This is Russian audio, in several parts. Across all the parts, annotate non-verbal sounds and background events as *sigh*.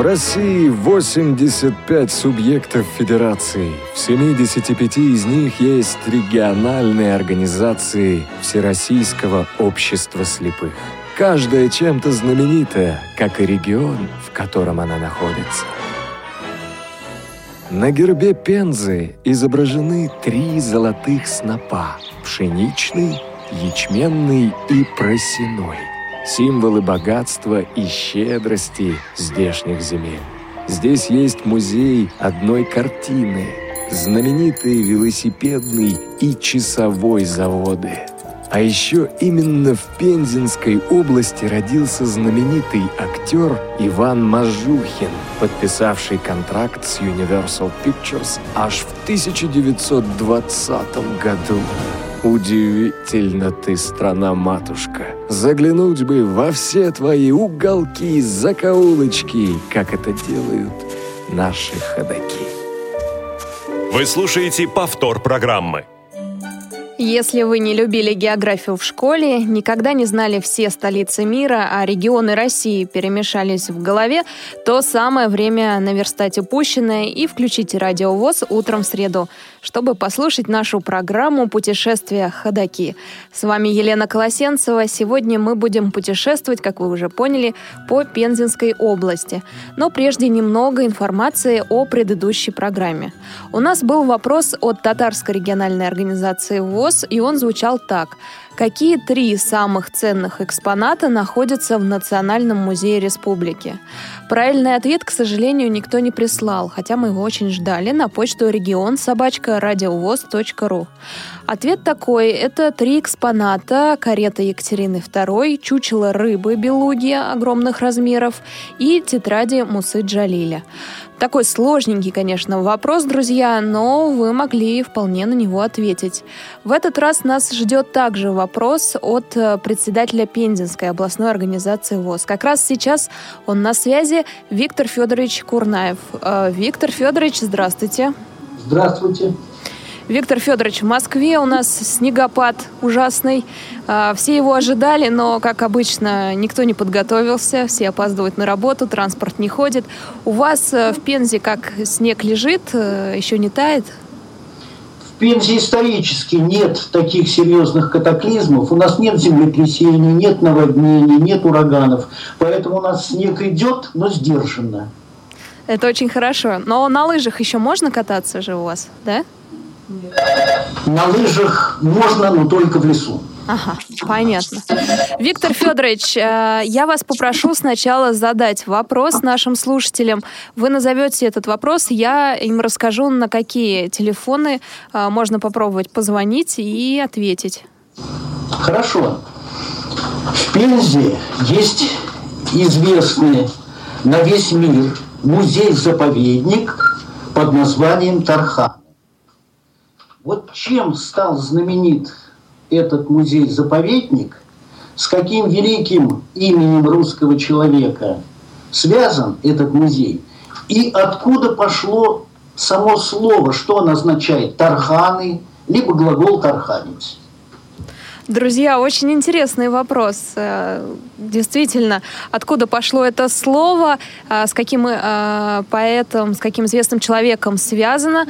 В России 85 субъектов федерации. В 75 из них есть региональные организации Всероссийского общества слепых. Каждая чем-то знаменитая, как и регион, в котором она находится. На гербе Пензы изображены три золотых снопа – пшеничный, ячменный и просеной – символы богатства и щедрости здешних земель. Здесь есть музей одной картины, знаменитые велосипедный и часовой заводы. А еще именно в Пензенской области родился знаменитый актер Иван Мажухин, подписавший контракт с Universal Pictures аж в 1920 году. Удивительно ты, страна-матушка. Заглянуть бы во все твои уголки, закоулочки, как это делают наши ходаки. Вы слушаете повтор программы. Если вы не любили географию в школе, никогда не знали все столицы мира, а регионы России перемешались в голове, то самое время наверстать упущенное и включите радиовоз утром в среду, чтобы послушать нашу программу «Путешествия ходаки». С вами Елена Колосенцева. Сегодня мы будем путешествовать, как вы уже поняли, по Пензенской области. Но прежде немного информации о предыдущей программе. У нас был вопрос от Татарской региональной организации ВОЗ и он звучал так. Какие три самых ценных экспоната находятся в Национальном музее республики? Правильный ответ, к сожалению, никто не прислал, хотя мы его очень ждали на почту регион собачка радиовоз.ру. Ответ такой – это три экспоната карета Екатерины II, чучело рыбы белуги огромных размеров и тетради Мусы Джалиля. Такой сложненький, конечно, вопрос, друзья, но вы могли вполне на него ответить. В этот раз нас ждет также вопрос от э, председателя Пензенской областной организации ВОЗ. Как раз сейчас он на связи Виктор Федорович Курнаев. Э, Виктор Федорович, здравствуйте. Здравствуйте. Виктор Федорович, в Москве у нас снегопад ужасный. А, все его ожидали, но, как обычно, никто не подготовился. Все опаздывают на работу, транспорт не ходит. У вас э, в Пензе как снег лежит, э, еще не тает? В Пензе исторически нет таких серьезных катаклизмов. У нас нет землетрясений, нет наводнений, нет ураганов. Поэтому у нас снег идет, но сдержанно. Это очень хорошо. Но на лыжах еще можно кататься же у вас, да? На лыжах можно, но только в лесу. Ага, понятно. Виктор Федорович, э, я вас попрошу сначала задать вопрос нашим слушателям. Вы назовете этот вопрос, я им расскажу, на какие телефоны э, можно попробовать позвонить и ответить. Хорошо. В Пензе есть известный на весь мир музей-заповедник под названием Тархан. Вот чем стал знаменит этот музей-заповедник, с каким великим именем русского человека связан этот музей, и откуда пошло само слово, что он означает, тарханы, либо глагол тарханец. Друзья, очень интересный вопрос. Э, действительно, откуда пошло это слово, э, с каким э, поэтом, с каким известным человеком связано.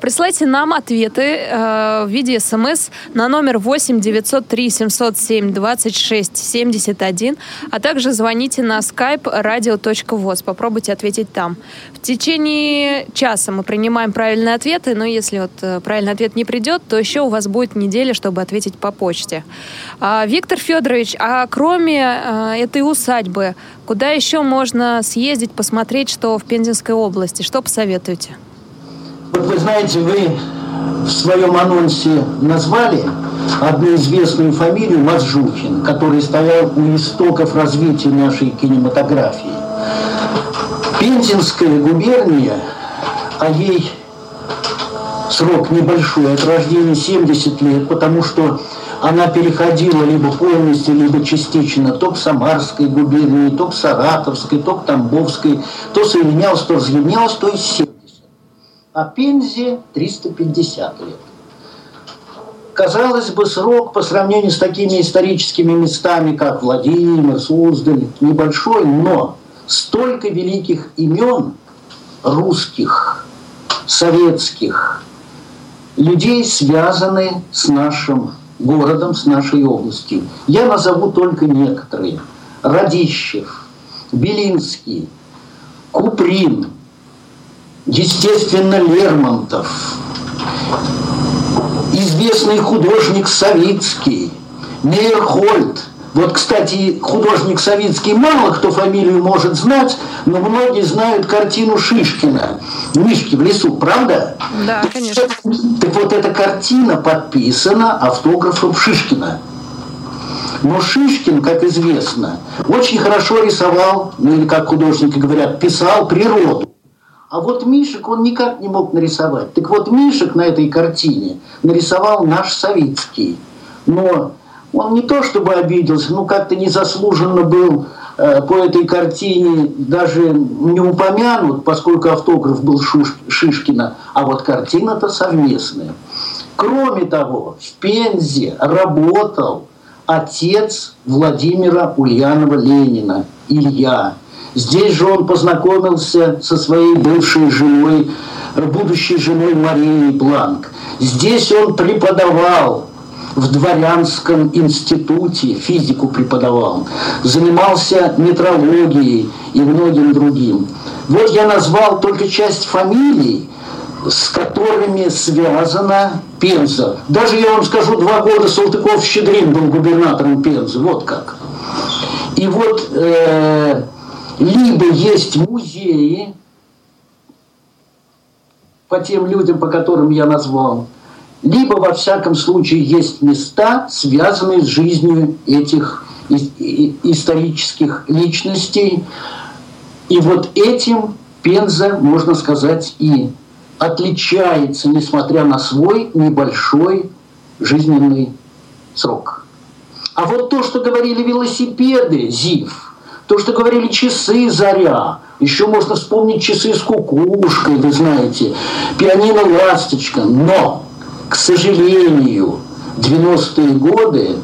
Присылайте нам ответы в виде смс на номер 8 903 707 26 71, а также звоните на skype radio.voz. Попробуйте ответить там. В течение часа мы принимаем правильные ответы, но если вот правильный ответ не придет, то еще у вас будет неделя, чтобы ответить по почте. А, Виктор Федорович, а кроме а, этой усадьбы, куда еще можно съездить, посмотреть, что в Пензенской области? Что посоветуете? Вот вы знаете, вы в своем анонсе назвали одну известную фамилию Мазжухин, который стоял у истоков развития нашей кинематографии. Пензенская губерния, а ей срок небольшой, от рождения 70 лет, потому что она переходила либо полностью, либо частично то к Самарской губернии, то к Саратовской, то к Тамбовской, то соединялась, то разъединялась, то есть 70. А Пензе 350 лет. Казалось бы, срок по сравнению с такими историческими местами, как Владимир, Суздаль, небольшой, но столько великих имен русских, советских, людей, связаны с нашим городом, с нашей областью. Я назову только некоторые. Радищев, Белинский, Куприн, естественно, Лермонтов, известный художник Савицкий, Мейерхольд. Вот, кстати, художник Савицкий мало кто фамилию может знать, но многие знают картину Шишкина «Мишки в лесу», правда? Да, конечно. Так вот, эта картина подписана автографом Шишкина. Но Шишкин, как известно, очень хорошо рисовал, ну или как художники говорят, писал природу. А вот Мишек он никак не мог нарисовать. Так вот Мишек на этой картине нарисовал наш Савицкий. Но он не то чтобы обиделся, но как-то незаслуженно был э, по этой картине даже не упомянут, поскольку автограф был Шишкина, а вот картина-то совместная. Кроме того, в Пензе работал отец Владимира Ульянова Ленина, Илья. Здесь же он познакомился со своей бывшей женой, будущей женой Марией Бланк. Здесь он преподавал в дворянском институте, физику преподавал, занимался метрологией и многим другим. Вот я назвал только часть фамилий, с которыми связана Пенза. Даже, я вам скажу, два года Салтыков-Щедрин был губернатором Пензы. Вот как. И вот э, либо есть музеи по тем людям, по которым я назвал, либо, во всяком случае, есть места, связанные с жизнью этих исторических личностей. И вот этим Пенза, можно сказать, и отличается, несмотря на свой небольшой жизненный срок. А вот то, что говорили велосипеды, ЗИФ, то, что говорили часы «Заря», еще можно вспомнить часы с кукушкой, вы знаете, пианино «Ласточка», но, к сожалению, 90-е годы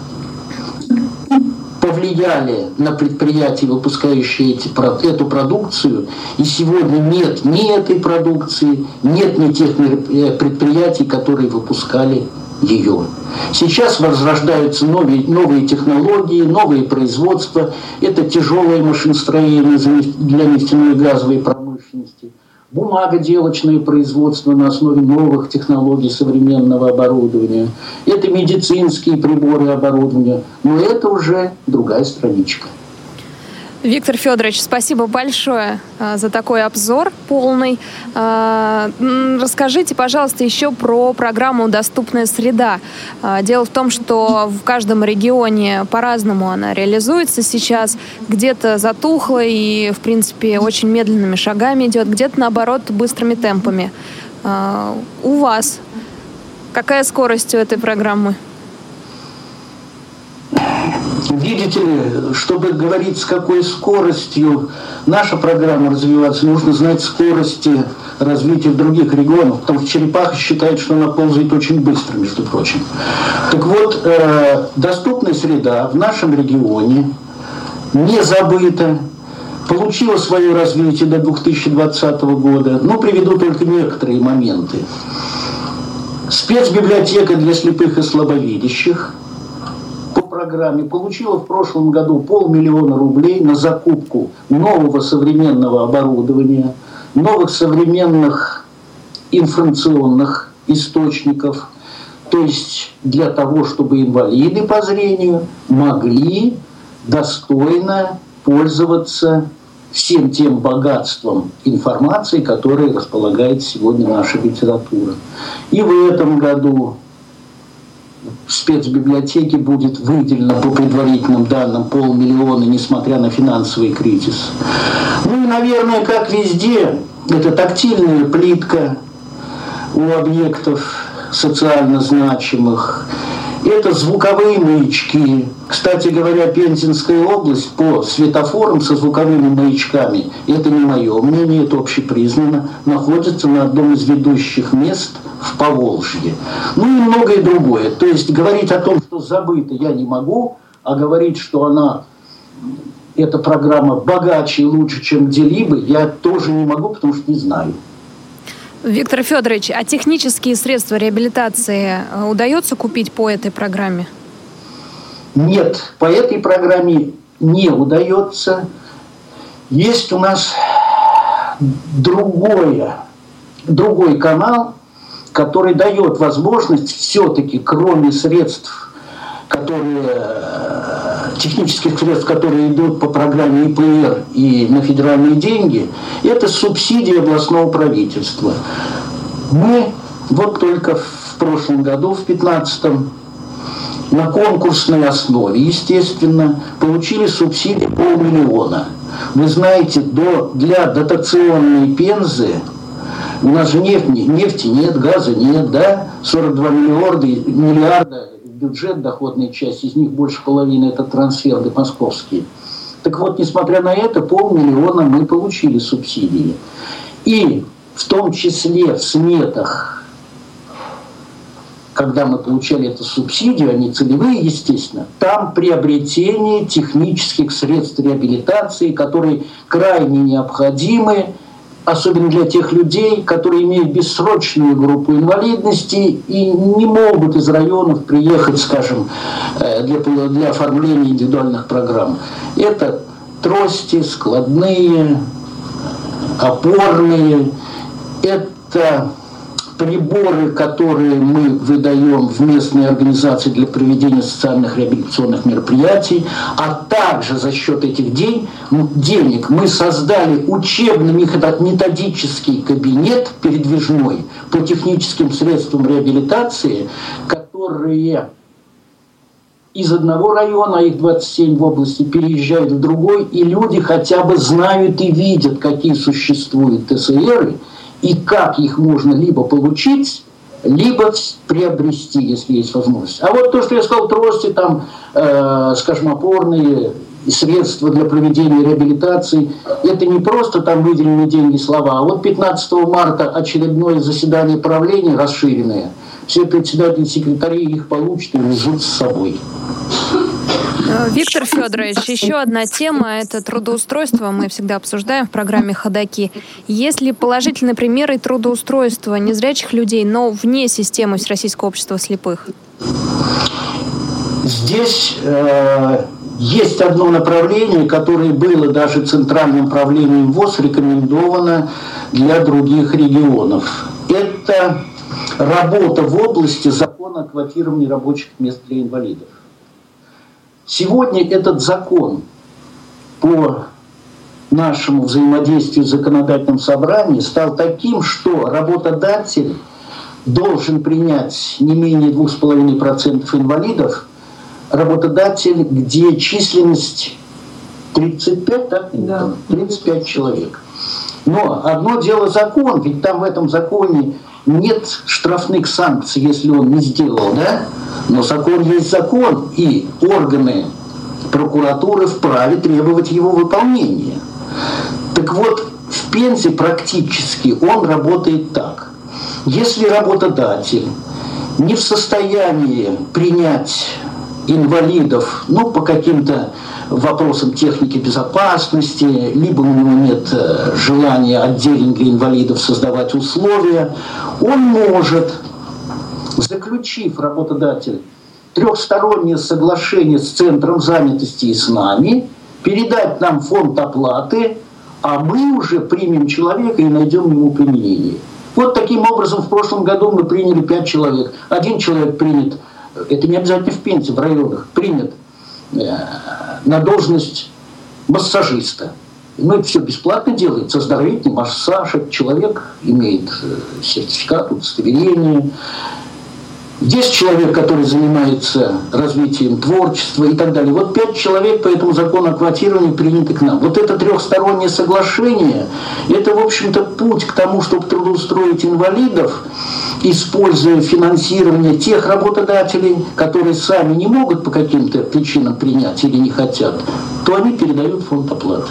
повлияли на предприятия, выпускающие эти, эту продукцию. И сегодня нет ни этой продукции, нет ни тех э, предприятий, которые выпускали ее. Сейчас возрождаются новые, новые технологии, новые производства. Это тяжелое машиностроение для нефтяной и газовой промышленности – бумагоделочное производство на основе новых технологий современного оборудования, это медицинские приборы и оборудование, но это уже другая страничка. Виктор Федорович, спасибо большое а, за такой обзор полный. А, расскажите, пожалуйста, еще про программу «Доступная среда». А, дело в том, что в каждом регионе по-разному она реализуется сейчас. Где-то затухло и, в принципе, очень медленными шагами идет, где-то, наоборот, быстрыми темпами. У вас какая скорость у этой программы? Видите ли, чтобы говорить, с какой скоростью наша программа развиваться, нужно знать скорости развития других регионах, потому что черепаха считает, что она ползает очень быстро, между прочим. Так вот, э, доступная среда в нашем регионе не забыта, получила свое развитие до 2020 года, но приведу только некоторые моменты. Спецбиблиотека для слепых и слабовидящих – программе получила в прошлом году полмиллиона рублей на закупку нового современного оборудования, новых современных информационных источников, то есть для того, чтобы инвалиды по зрению могли достойно пользоваться всем тем богатством информации, которой располагает сегодня наша литература. И в этом году в спецбиблиотеке будет выделено по предварительным данным полмиллиона, несмотря на финансовый кризис. Ну и, наверное, как везде, это тактильная плитка у объектов социально значимых, это звуковые маячки. Кстати говоря, Пензенская область по светофорам со звуковыми маячками, это не мое мнение, это общепризнано, находится на одном из ведущих мест в Поволжье. Ну и многое другое. То есть говорить о том, что забыто, я не могу, а говорить, что она эта программа богаче и лучше, чем где-либо, я тоже не могу, потому что не знаю. Виктор Федорович, а технические средства реабилитации э, удается купить по этой программе? Нет, по этой программе не удается. Есть у нас другое, другой канал, который дает возможность все-таки, кроме средств, которые, э, технических средств, которые идут по программе ИПР и на федеральные деньги, это субсидии областного правительства. Мы вот только в прошлом году, в 2015 на конкурсной основе, естественно, получили субсидии полмиллиона. Вы знаете, до, для дотационной пензы у нас же нефти, нефти нет, газа нет, да? 42 миллиарда, миллиарда бюджет, доходная часть, из них больше половины это трансферы московские. Так вот, несмотря на это, полмиллиона мы получили субсидии. И в том числе в сметах, когда мы получали эту субсидию, они целевые, естественно, там приобретение технических средств реабилитации, которые крайне необходимы особенно для тех людей, которые имеют бессрочную группу инвалидности и не могут из районов приехать, скажем, э, для, для оформления индивидуальных программ. Это трости, складные, опорные, это приборы, которые мы выдаем в местные организации для проведения социальных реабилитационных мероприятий, а также за счет этих день, денег мы создали учебно-методический кабинет передвижной по техническим средствам реабилитации, которые из одного района, их 27 в области, переезжают в другой, и люди хотя бы знают и видят, какие существуют ТСРы, и как их можно либо получить, либо приобрести, если есть возможность. А вот то, что я сказал, трости, там, э, скажем, опорные средства для проведения реабилитации, это не просто там выделенные деньги, слова, а вот 15 марта очередное заседание правления расширенное, все председатели, секретари их получат и везут с собой. Э, Виктор Федорович, еще одна тема – это трудоустройство. Мы всегда обсуждаем в программе «Ходоки». Есть ли положительные примеры трудоустройства незрячих людей, но вне системы Всероссийского общества слепых? Здесь э, есть одно направление, которое было даже центральным правлением ВОЗ рекомендовано для других регионов. Это работа в области закона о квотировании рабочих мест для инвалидов. Сегодня этот закон по нашему взаимодействию в законодательном собрании стал таким, что работодатель должен принять не менее 2,5% инвалидов, работодатель, где численность 35, так? Да. 35 человек. Но одно дело закон, ведь там в этом законе нет штрафных санкций, если он не сделал, да? Но закон есть закон, и органы прокуратуры вправе требовать его выполнения. Так вот, в Пензе практически он работает так. Если работодатель не в состоянии принять инвалидов, ну, по каким-то вопросам техники безопасности, либо у него нет э, желания отдельно для инвалидов создавать условия, он может, заключив работодатель трехстороннее соглашение с Центром занятости и с нами, передать нам фонд оплаты, а мы уже примем человека и найдем ему применение. Вот таким образом в прошлом году мы приняли пять человек. Один человек принят, это не обязательно в Пензе, в районах, принят э, на должность массажиста. Ну, это все бесплатно делается, оздоровительный массаж. Этот человек имеет э, сертификат, удостоверение, 10 человек, которые занимаются развитием творчества и так далее. Вот 5 человек по этому закону о квотировании приняты к нам. Вот это трехстороннее соглашение, это, в общем-то, путь к тому, чтобы трудоустроить инвалидов, используя финансирование тех работодателей, которые сами не могут по каким-то причинам принять или не хотят, то они передают фонд оплаты.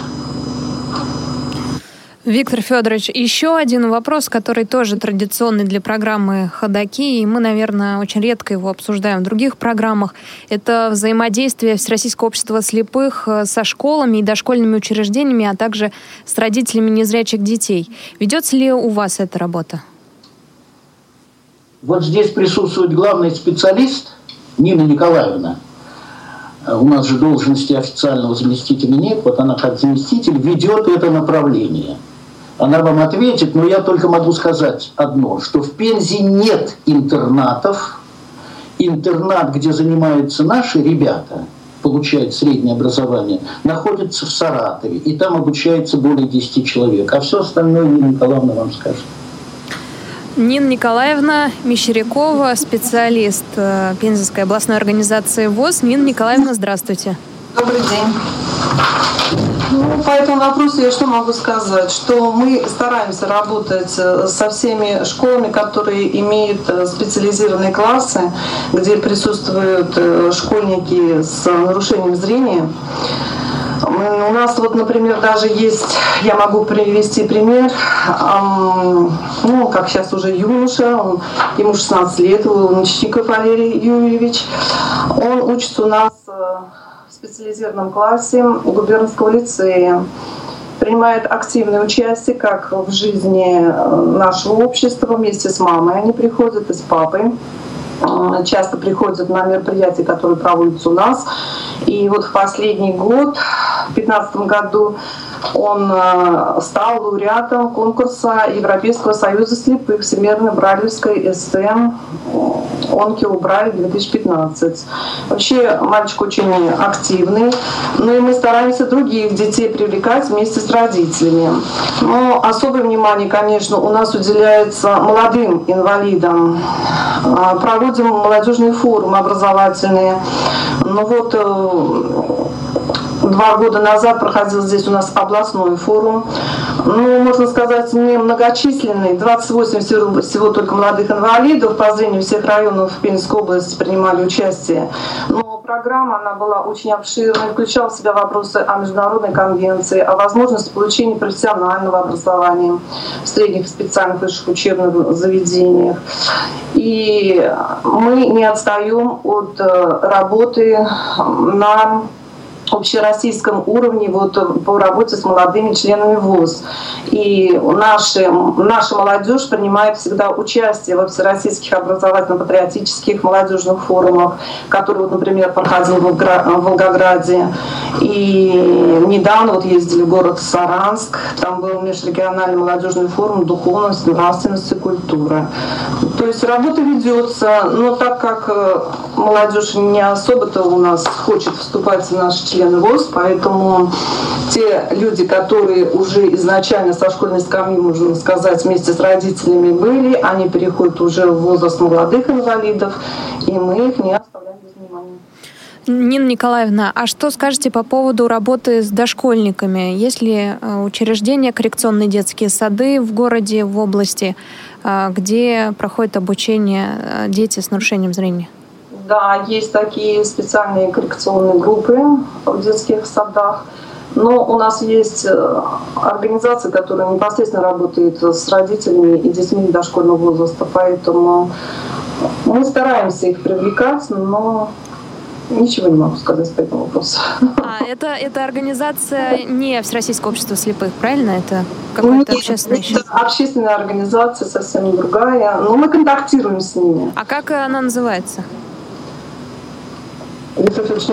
Виктор Федорович, еще один вопрос, который тоже традиционный для программы «Ходоки», и мы, наверное, очень редко его обсуждаем в других программах. Это взаимодействие Всероссийского общества слепых э, со школами и дошкольными учреждениями, а также с родителями незрячих детей. Ведется ли у вас эта работа? Вот здесь присутствует главный специалист Нина Николаевна. У нас же должности официального заместителя нет, вот она как заместитель ведет это направление – она вам ответит, но я только могу сказать одно, что в Пензе нет интернатов. Интернат, где занимаются наши ребята, получают среднее образование, находится в Саратове, и там обучается более 10 человек. А все остальное Нина Николаевна вам скажет. Нина Николаевна Мещерякова, специалист э, Пензенской областной организации ВОЗ. Нина Николаевна, здравствуйте. Добрый день. Ну, по этому вопросу я что могу сказать? Что мы стараемся работать э, со всеми школами, которые имеют э, специализированные классы, где присутствуют э, школьники с нарушением зрения. У нас вот, например, даже есть, я могу привести пример, ну, как сейчас уже юноша, он, ему 16 лет, Лунчиков Валерий Юрьевич. Он учится у нас специализированном классе губернского лицея принимает активное участие как в жизни э, нашего общества вместе с мамой. Они приходят и с папой. Э, часто приходят на мероприятия, которые проводятся у нас. И вот в последний год, в 2015 году, он э, стал лауреатом конкурса Европейского союза слепых Всемирной Брайлевской СТМ Онкио Брайль 2015. Вообще мальчик очень активный, но и мы стараемся других детей привлекать вместе с родителями. Но особое внимание, конечно, у нас уделяется молодым инвалидам. Э, проводим молодежные форумы образовательные. Ну вот э, Два года назад проходил здесь у нас областной форум. Ну, можно сказать, не многочисленный. 28 всего, всего только молодых инвалидов по зрению всех районов Пензенской области принимали участие. Но программа, она была очень обширной, включала в себя вопросы о международной конвенции, о возможности получения профессионального образования в средних специальных высших учебных заведениях. И мы не отстаем от э, работы на общероссийском уровне вот, э, по работе с молодыми членами ВУЗ. И наши, наша молодежь принимает всегда участие во всероссийских образовательно-патриотических молодежных форумах, которые, вот, например, проходил в Волгограде. И недавно вот ездили в город Саранск, там был межрегиональный молодежный форум «Духовность, нравственность и культура». То есть работа ведется, но так как э, молодежь не особо-то у нас хочет вступать в наши члены ВОЗ, поэтому те люди, которые уже изначально со школьной скамьи, можно сказать, вместе с родителями были, они переходят уже в возраст молодых инвалидов, и мы их не оставляем без внимания. Нина Николаевна, а что скажете по поводу работы с дошкольниками? Есть ли э, учреждения, коррекционные детские сады в городе, в области, э, где проходит обучение э, дети с нарушением зрения? Да, есть такие специальные коррекционные группы в детских садах. Но у нас есть э, организации, которые непосредственно работают с родителями и детьми дошкольного возраста, поэтому мы стараемся их привлекать, но ничего не могу сказать по этому вопросу. А это, это организация не Всероссийского общества слепых, правильно? Это какая-то общественная это общественная организация, совсем другая. Но мы контактируем с ними. А как она называется? Не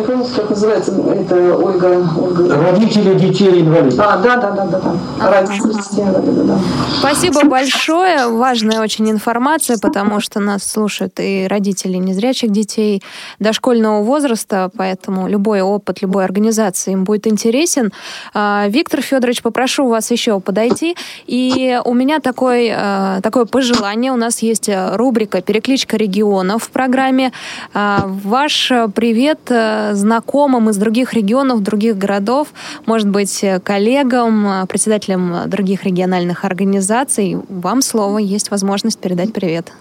помните, как называется это Ольга, Ольга. Родители детей инвалидов. А, да, да, да, да, да. Родители детей инвалидов, да. Спасибо большое. Важная очень информация, потому что нас слушают и родители незрячих детей дошкольного возраста, поэтому любой опыт любой организации им будет интересен. А, Виктор Федорович, попрошу вас еще подойти. И у меня такой, а, такое пожелание. У нас есть рубрика «Перекличка регионов» в программе. А, ваш привет привет э, знакомым из других регионов, других городов, может быть, э, коллегам, э, председателям других региональных организаций. Вам слово, есть возможность передать привет.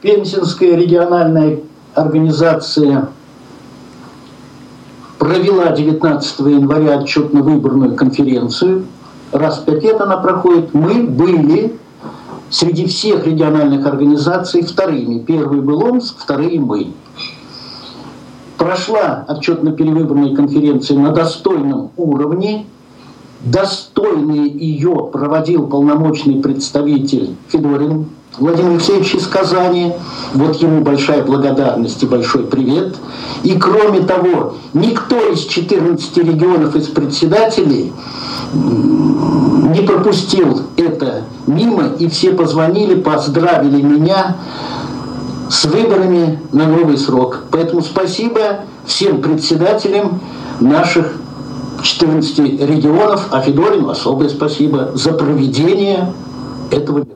Пензенская региональная организация провела 19 января отчетно-выборную конференцию раз в пять лет она проходит, мы были среди всех региональных организаций вторыми. Первый был Омск, вторые мы. Прошла отчетно-перевыборная конференция на достойном уровне. Достойный ее проводил полномочный представитель Федорин Владимир Алексеевич из Казани. Вот ему большая благодарность и большой привет. И кроме того, никто из 14 регионов из председателей не пропустил это мимо, и все позвонили, поздравили меня с выборами на новый срок. Поэтому спасибо всем председателям наших 14 регионов, а Федорину особое спасибо за проведение этого.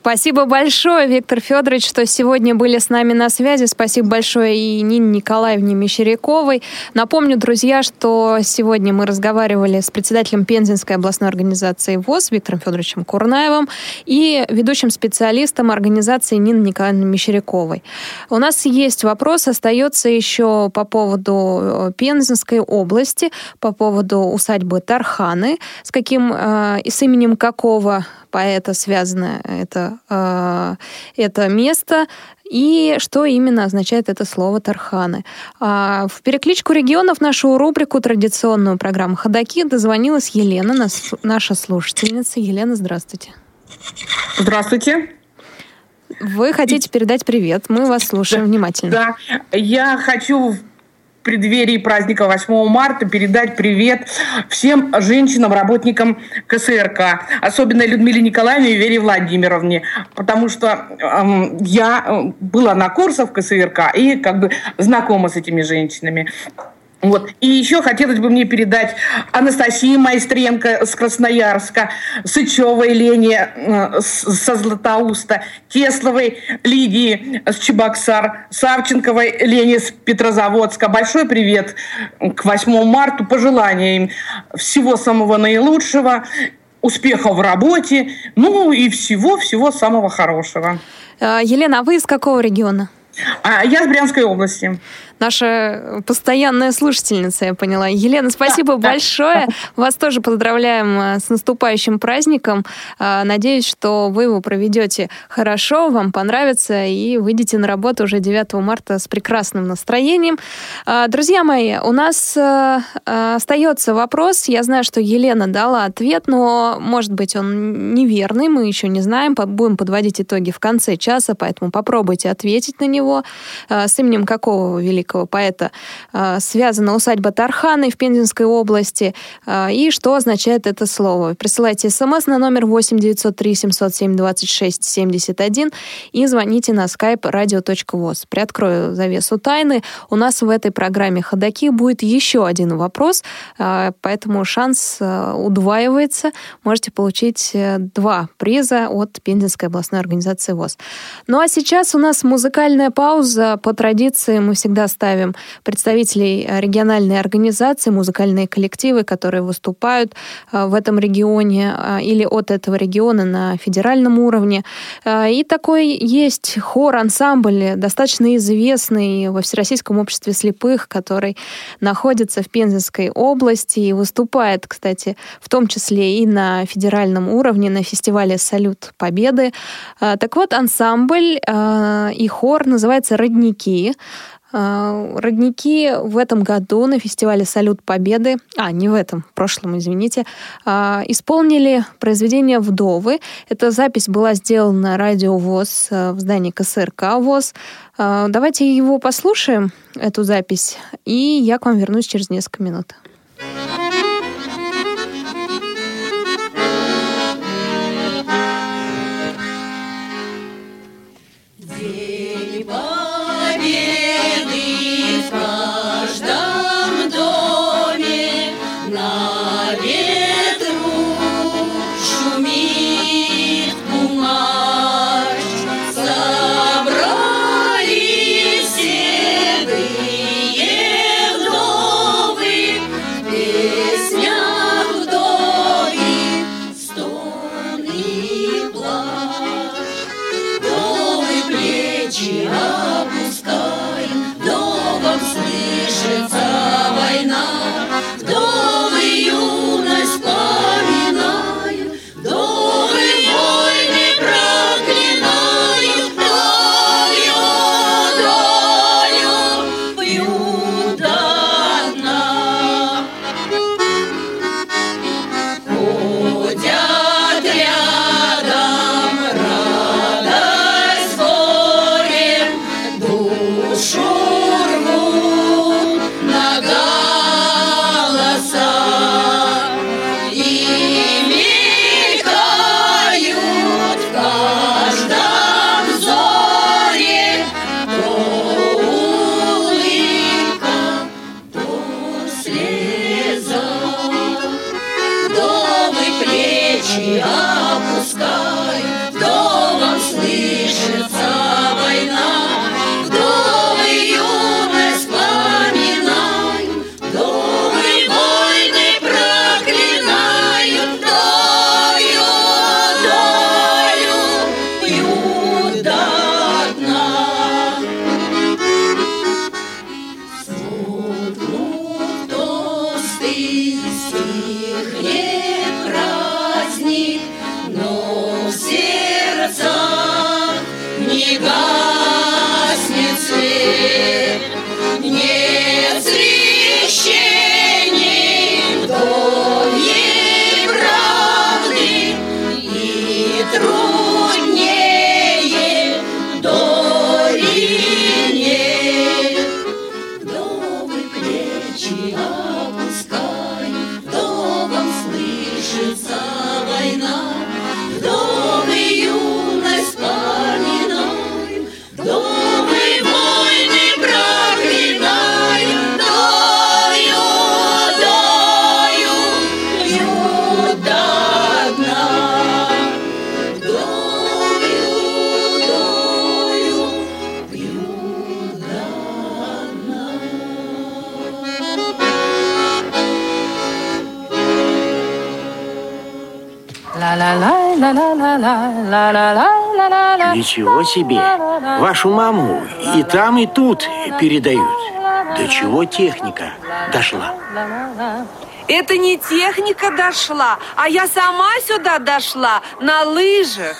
Спасибо большое, Виктор Федорович, что сегодня были с нами на связи. Спасибо большое и Нине Николаевне Мещеряковой. Напомню, друзья, что сегодня мы разговаривали с председателем Пензенской областной организации ВОЗ Виктором Федоровичем Курнаевым и ведущим специалистом организации Ниной Николаевной Мещеряковой. У нас есть вопрос, остается еще по поводу э, Пензенской области, по поводу усадьбы Тарханы, с каким э, и с именем какого поэта связано это, э, это место, и что именно означает это слово Тарханы. А в перекличку регионов нашу рубрику традиционную программу «Ходоки» дозвонилась Елена, наша слушательница. Елена, здравствуйте. Здравствуйте. Вы хотите передать привет. Мы вас слушаем да, внимательно. Да, я хочу преддверии праздника 8 марта передать привет всем женщинам, работникам КСРК, особенно Людмиле Николаевне и Вере Владимировне, потому что э, я была на курсах КСРК и как бы знакома с этими женщинами. Вот. И еще хотелось бы мне передать Анастасии Майстренко с Красноярска, Сычевой Лене э, со Златоуста, Тесловой Лидии с Чебоксар, Савченковой Лене с Петрозаводска. Большой привет к 8 марта. Пожелания им всего самого наилучшего, успехов в работе, ну и всего-всего самого хорошего. Э, Елена, а вы из какого региона? А я с Брянской области наша постоянная слушательница, я поняла. Елена, спасибо да, большое. Да. *laughs* Вас тоже поздравляем э, с наступающим праздником. Э, надеюсь, что вы его проведете хорошо, вам понравится и выйдете на работу уже 9 марта с прекрасным настроением. Э, друзья мои, у нас остается вопрос. Я знаю, что Елена дала ответ, но, может быть, он неверный, мы еще не знаем. Будем подводить итоги в конце часа, поэтому попробуйте ответить на него. С именем какого великого великого поэта а, связана усадьба Тарханы в Пензенской области а, и что означает это слово. Присылайте смс на номер 8 903 707 26 71 и звоните на skype radio.voz. Приоткрою завесу тайны. У нас в этой программе «Ходоки» будет еще один вопрос, а, поэтому шанс удваивается. Можете получить э, два приза от Пензенской областной организации ВОЗ. Ну а сейчас у нас музыкальная пауза. По традиции мы всегда ставим представителей э, региональной организации, музыкальные коллективы, которые выступают э, в этом регионе э, или от этого региона на федеральном уровне. И такой есть хор-ансамбль, достаточно известный во Всероссийском обществе слепых, который находится в Пензенской области и выступает, кстати, в том числе и на федеральном уровне, на фестивале «Салют Победы». Так вот, ансамбль и хор называется «Родники». А, родники в этом году на фестивале «Салют Победы», а, не в этом, в прошлом, извините, а, исполнили произведение «Вдовы». Эта запись была сделана на радио ВОЗ э, в здании КСРК ВОЗ. Давайте его послушаем, эту запись, и я к вам вернусь через несколько минут. Yeah. Happy birthday. Ничего себе! Вашу маму и там, и тут передают. До чего техника дошла? Это не техника дошла, а я сама сюда дошла на лыжах.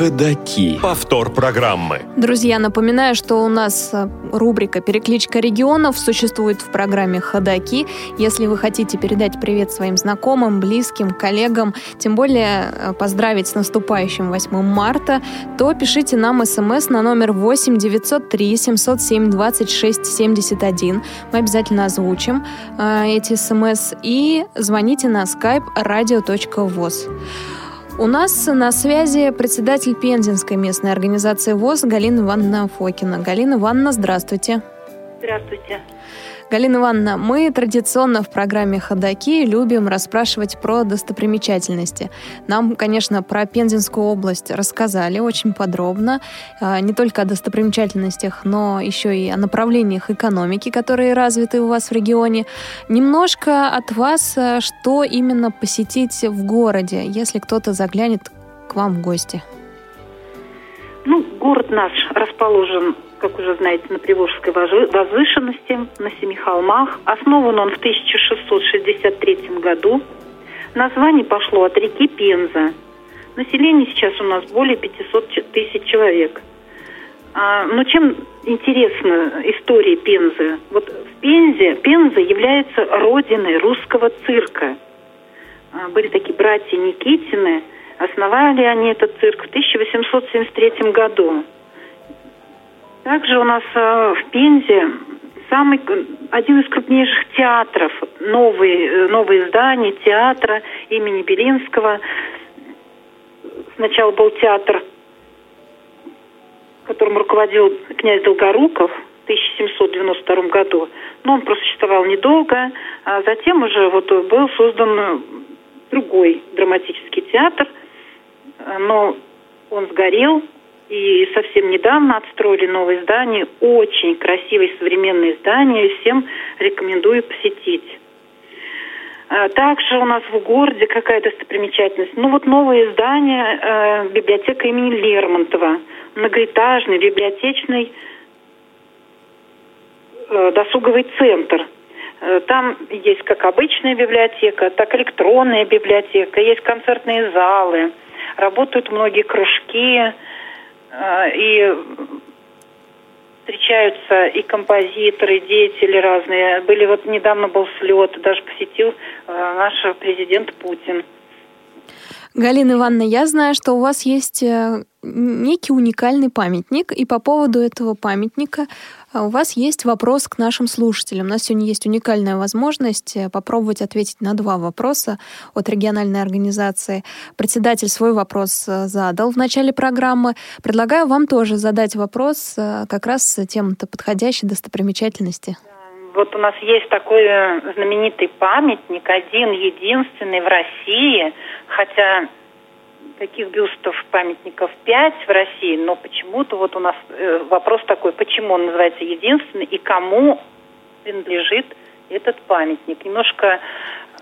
Ходаки. Повтор программы. Друзья, напоминаю, что у нас э, рубрика «Перекличка регионов» существует в программе «Ходаки». Если вы хотите передать привет своим знакомым, близким, коллегам, тем более э, поздравить с наступающим 8 марта, то пишите нам смс на номер 8 903 707 26 71. Мы обязательно озвучим э, эти смс и звоните на skype radio.voz. У нас на связи председатель Пензенской местной организации ВОЗ Галина Ивановна Фокина. Галина Ивановна, здравствуйте. Здравствуйте. Галина Ивановна, мы традиционно в программе «Ходоки» любим расспрашивать про достопримечательности. Нам, конечно, про Пензенскую область рассказали очень подробно, а, не только о достопримечательностях, но еще и о направлениях экономики, которые развиты у вас в регионе. Немножко от вас, а, что именно посетить в городе, если кто-то заглянет к вам в гости? Ну, город наш расположен как уже знаете, на Приволжской возвышенности, на Семи холмах. Основан он в 1663 году. Naзвание пошло от реки Пенза. Население сейчас у нас более 500 тысяч человек. А, но чем интересна история Пензы? Вот в Пензе, Пенза является родиной русского цирка. А, были такие братья Никитины. Основали они этот цирк в 1873 году. Также у нас э, в Пензе самый один из крупнейших театров, новые, э, новые здания театра имени Белинского. Сначала был театр, которым руководил князь Долгоруков в 1792 году, но он просуществовал недолго, а затем уже вот был создан другой драматический театр, но он сгорел, и совсем недавно отстроили новое здание, очень красивое современное здание, всем рекомендую посетить. А, также у нас в городе какая достопримечательность. Ну вот новое здание, э, библиотека имени Лермонтова, многоэтажный библиотечный э, досуговый центр. Э, там есть как обычная библиотека, так электронная библиотека, есть концертные залы, работают многие кружки, и встречаются и композиторы, и деятели разные. Были вот недавно был слет, даже посетил а, наш президент Путин Галина Ивановна, я знаю, что у вас есть э, некий уникальный памятник, и по поводу этого памятника э, у вас есть вопрос к нашим слушателям. У нас сегодня есть уникальная возможность э, попробовать ответить на два вопроса от региональной организации. Председатель свой вопрос задал в начале программы. Предлагаю вам тоже задать вопрос как раз тем-то подходящей достопримечательности. Вот у нас есть такой знаменитый памятник, один единственный в России, хотя таких бюстов, памятников пять в России, но почему-то вот у нас э, вопрос такой, почему он называется единственный и кому принадлежит этот памятник. Немножко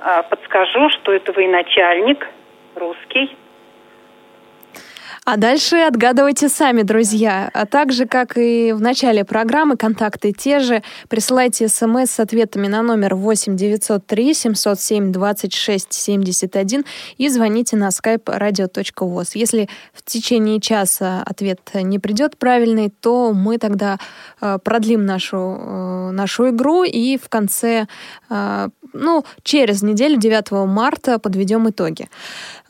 э, подскажу, что это военачальник русский а дальше отгадывайте сами, друзья. А также, как и в начале программы, контакты те же. Присылайте смс с ответами на номер 8 903 707 26 71 и звоните на skype radio.voz. Если в течение часа ответ не придет правильный, то мы тогда э, продлим нашу, э, нашу игру и в конце, э, ну, через неделю, 9 марта, подведем итоги.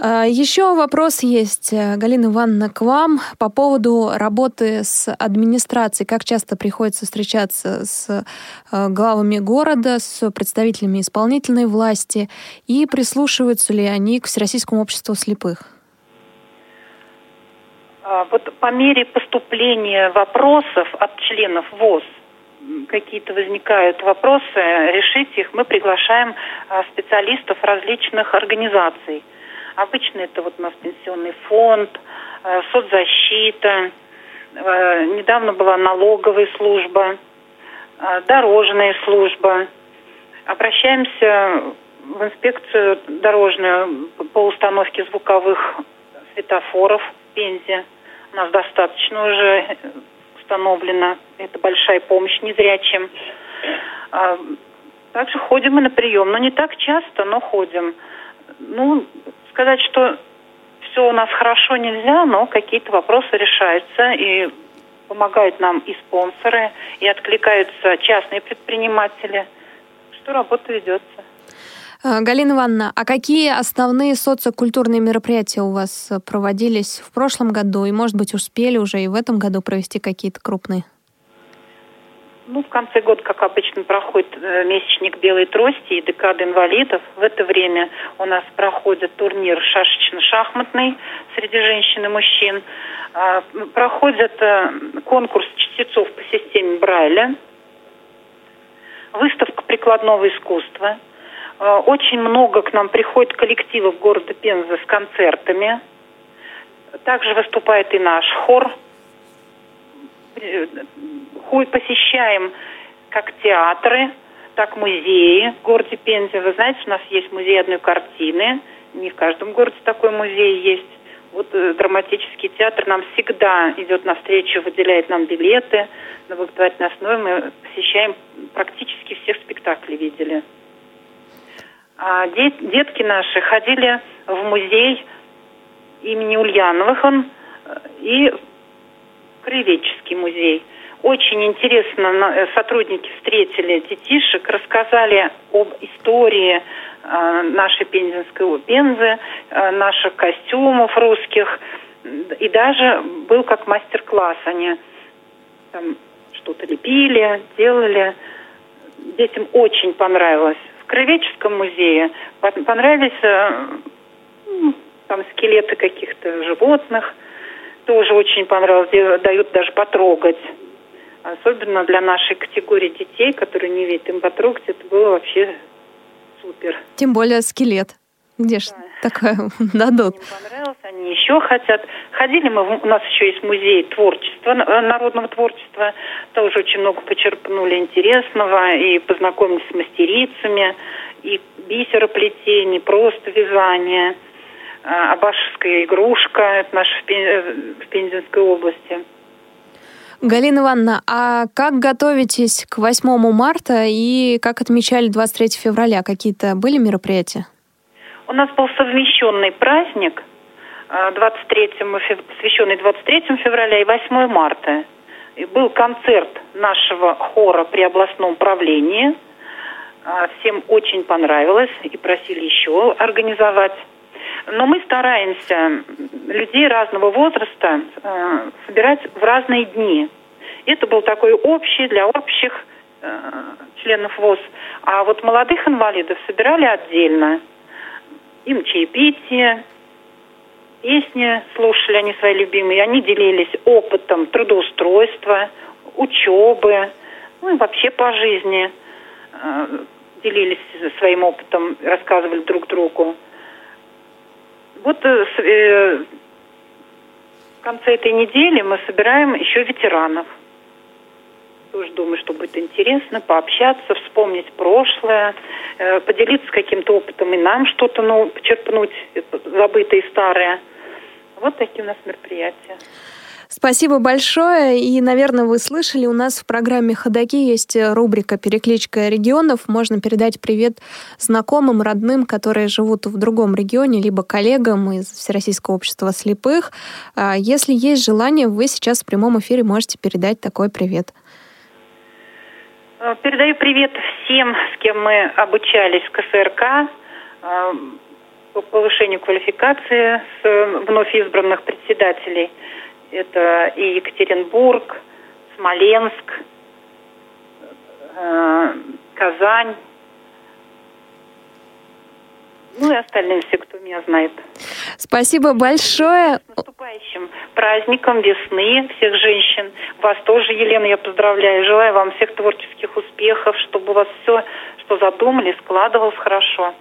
Еще вопрос есть, Галина Ивановна Анна, к вам по поводу работы с администрацией. Как часто приходится встречаться с э, главами города, с представителями исполнительной власти, и прислушиваются ли они к Всероссийскому обществу слепых? А, вот по мере поступления вопросов от членов ВОЗ какие-то возникают вопросы, решить их мы приглашаем а, специалистов различных организаций. Обычно это вот у нас пенсионный фонд, соцзащита, э, недавно была налоговая служба, э, дорожная служба. Обращаемся в инспекцию дорожную по установке звуковых светофоров в Пензе. У нас достаточно уже установлено. Это большая помощь незрячим. Также ходим мы на прием, но не так часто, но ходим. Ну, сказать, что все у нас хорошо нельзя, но какие-то вопросы решаются, и помогают нам и спонсоры, и откликаются частные предприниматели, что работа ведется. Э, Галина Ивановна, а какие основные социокультурные мероприятия у вас проводились в прошлом году и, может быть, успели уже и в этом году провести какие-то крупные? Ну, в конце года, как обычно, проходит э, месячник белой трости и декада инвалидов. В это время у нас проходит турнир шашечно-шахматный среди женщин и мужчин. А, проходит э, конкурс чтецов по системе Брайля. Выставка прикладного искусства. А, очень много к нам приходит коллективов города Пензы с концертами. Также выступает и наш хор – посещаем как театры, так музеи в городе Пензе. Вы знаете, у нас есть музей одной картины. Не в каждом городе такой музей есть. Вот э, драматический театр нам всегда идет навстречу, выделяет нам билеты на благотворительной основе. Мы посещаем практически всех спектаклей видели. А дет, детки наши ходили в музей имени Ульяновых он, э, и краеведческий музей. Очень интересно э, сотрудники встретили детишек, рассказали об истории э, нашей пензенской пензы, э, наших костюмов русских. И даже был как мастер-класс. Они там что-то лепили, делали. Детям очень понравилось. В Краеведческом музее понравились там скелеты каких-то животных – тоже очень понравилось, дают даже потрогать. Особенно для нашей категории детей, которые не видят им потрогать, это было вообще супер. Тем более скелет. Где ж да. такое *laughs* дадут? Им понравилось, они еще хотят. Ходили мы, у нас еще есть музей творчества, э, народного творчества. Тоже очень много почерпнули интересного и познакомились с мастерицами, и бисероплетение, просто вязание – Абашевская игрушка, это наша в Пензенской области. Галина Ивановна, а как готовитесь к 8 марта и как отмечали 23 февраля? Какие-то были мероприятия? У нас был совмещенный праздник, 23, а, посвященный 23 февраля и 8 марта. И был концерт нашего хора при областном правлении. А, всем очень понравилось и просили еще организовать. Но мы стараемся людей разного возраста э, собирать в разные дни. Это был такой общий для общих э, членов ВОЗ. А вот молодых инвалидов собирали отдельно. Им чаепитие, песни слушали они свои любимые. Они делились опытом трудоустройства, учебы, ну и вообще по жизни. Э, делились своим опытом, рассказывали друг другу. Вот э, э, в конце этой недели мы собираем еще ветеранов. Тоже думаю, что будет интересно пообщаться, вспомнить прошлое, э, поделиться каким-то опытом и нам что-то ну, почерпнуть, забытое и старое. Вот такие у нас мероприятия. Спасибо большое. И, наверное, вы слышали, у нас в программе «Ходоки» есть рубрика «Перекличка регионов». Можно передать привет знакомым, родным, которые живут в другом регионе, либо коллегам из Всероссийского общества слепых. А если есть желание, вы сейчас в прямом эфире можете передать такой привет. Э, передаю привет всем, с кем мы обучались в КСРК э, по повышению квалификации с вновь избранных председателей – это и Екатеринбург, Смоленск, э, Казань. Ну и остальные все, кто меня знает. Спасибо большое. С наступающим праздником весны всех женщин. Вас тоже, Елена, я поздравляю. Желаю вам всех творческих успехов, чтобы у вас все, что задумали, складывалось хорошо.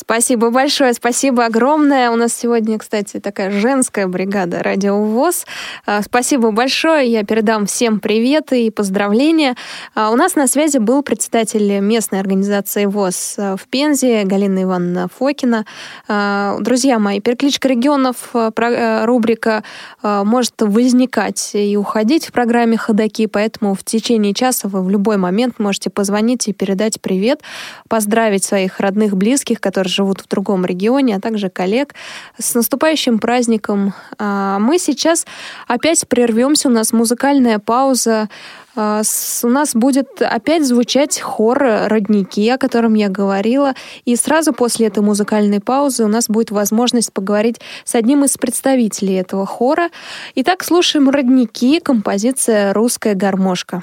Спасибо большое, спасибо огромное. У нас сегодня, кстати, такая женская бригада Радио ВОЗ. А, спасибо большое. Я передам всем приветы и поздравления. А, у нас на связи был председатель местной организации ВОЗ а, в Пензе Галина Ивановна Фокина. Друзья мои, перекличка регионов, рубрика может возникать и уходить в программе «Ходоки», поэтому в течение часа вы в любой момент можете позвонить и передать привет, поздравить своих родных, близких, которые живут в другом регионе, а также коллег. С наступающим праздником. А, мы сейчас опять прервемся, у нас музыкальная пауза. А, у нас будет опять звучать хор «Родники», о котором я говорила. И сразу после этой музыкальной паузы у нас будет возможность поговорить с одним из представителей этого хора. Итак, слушаем «Родники», композиция «Русская гармошка».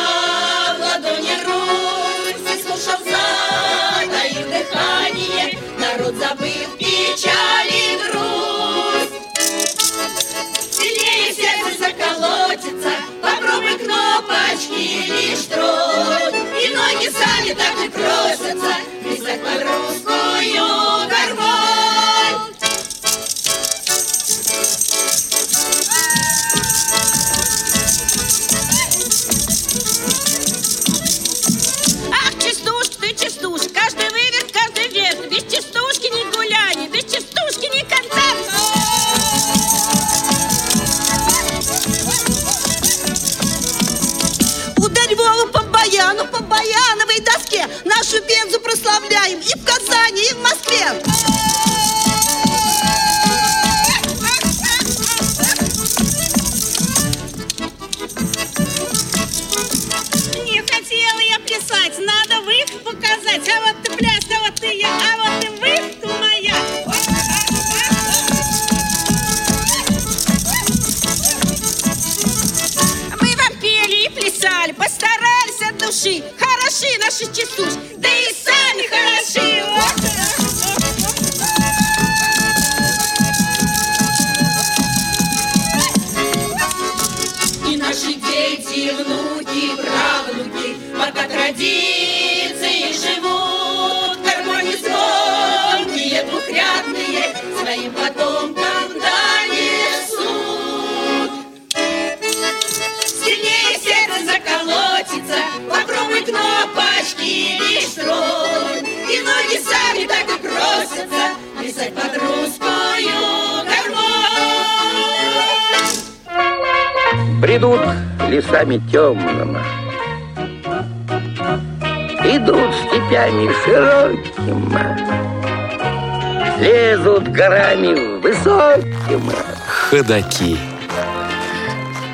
Пензу прославляем и в Казани Ходаки.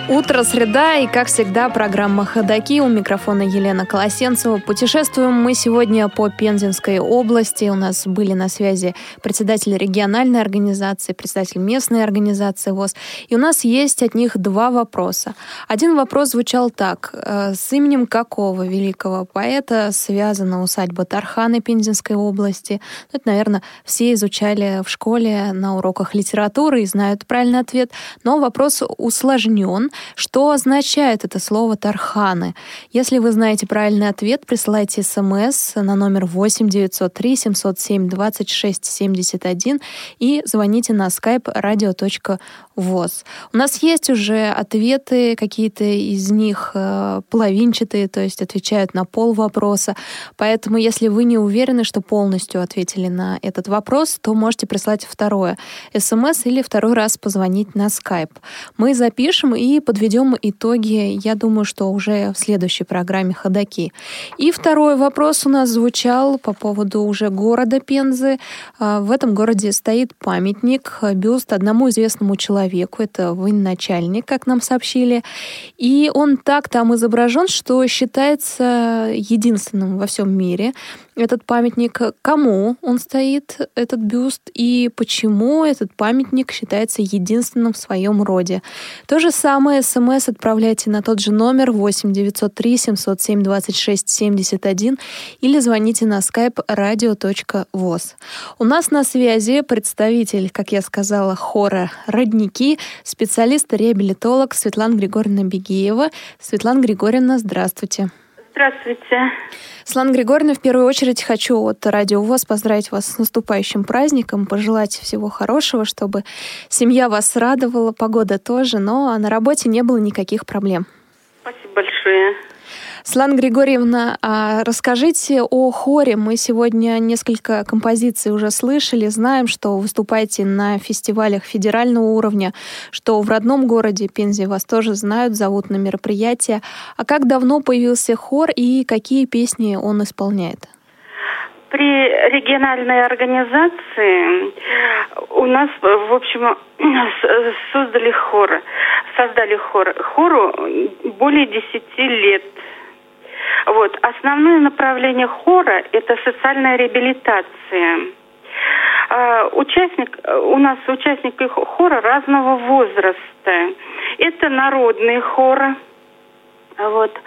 Утро, среда и, как всегда, программа «Ходоки». У микрофона Елена Колосенцева. Путешествуем мы сегодня по Пензенской области. У нас были на связи председатель региональной организации, председатель местной организации ВОЗ. И у нас есть от них два вопроса. Один вопрос звучал так. Э, с именем какого великого поэта связана усадьба Тарханы Пензенской области? Ну, это, наверное, все изучали в школе на уроках литературы и знают правильный ответ. Но вопрос усложнен. Что означает это слово «тарханы»? Если вы знаете правильный ответ, присылайте смс на номер 8 903 707 26 71 и звоните на skype radio.voz. У нас есть уже ответы, какие-то из них э, половинчатые, то есть отвечают на пол вопроса. Поэтому, если вы не уверены, что полностью ответили на этот вопрос, то можете прислать второе смс или второй раз позвонить на skype. Мы запишем и подведем итоги, я думаю, что уже в следующей программе «Ходоки». И второй вопрос у нас звучал по поводу уже города Пензы. А, в этом городе стоит памятник, бюст одному известному человеку. Это военачальник, как нам сообщили. И он так там изображен, что считается единственным во всем мире этот памятник, кому он стоит, этот бюст, и почему этот памятник считается единственным в своем роде. То же самое смс отправляйте на тот же номер 8 903 707 26 71 или звоните на skype radio.voz. У нас на связи представитель, как я сказала, хора «Родники», специалист-реабилитолог Светлана Григорьевна Бегиева. Светлана Григорьевна, здравствуйте. Здравствуйте. Слан Григорьевна, в первую очередь хочу от Радио ВОЗ поздравить вас с наступающим праздником, пожелать всего хорошего, чтобы семья вас радовала, погода тоже, но на работе не было никаких проблем. Спасибо большое. Слана Григорьевна, а расскажите о хоре. Мы сегодня несколько композиций уже слышали, знаем, что выступаете на фестивалях федерального уровня, что в родном городе Пензе вас тоже знают, зовут на мероприятия. А как давно появился хор и какие песни он исполняет? При региональной организации у нас, в общем, создали хор, создали хор. Хору более 10 лет. Вот. Основное направление хора – это социальная реабилитация. Uh, участник, у нас участники хора разного возраста. Это народные хоры. Вот.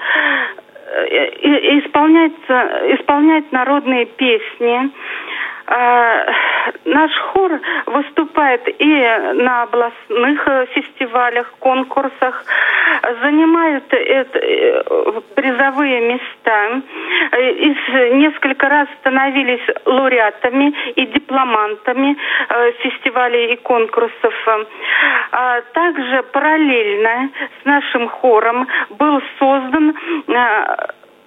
Исполняется, исполняет народные песни. А, наш хор выступает и на областных э, фестивалях, конкурсах, занимает э, призовые места. Э, и несколько раз становились лауреатами и дипломантами фестивалей и конкурсов. А также параллельно с нашим хором был создан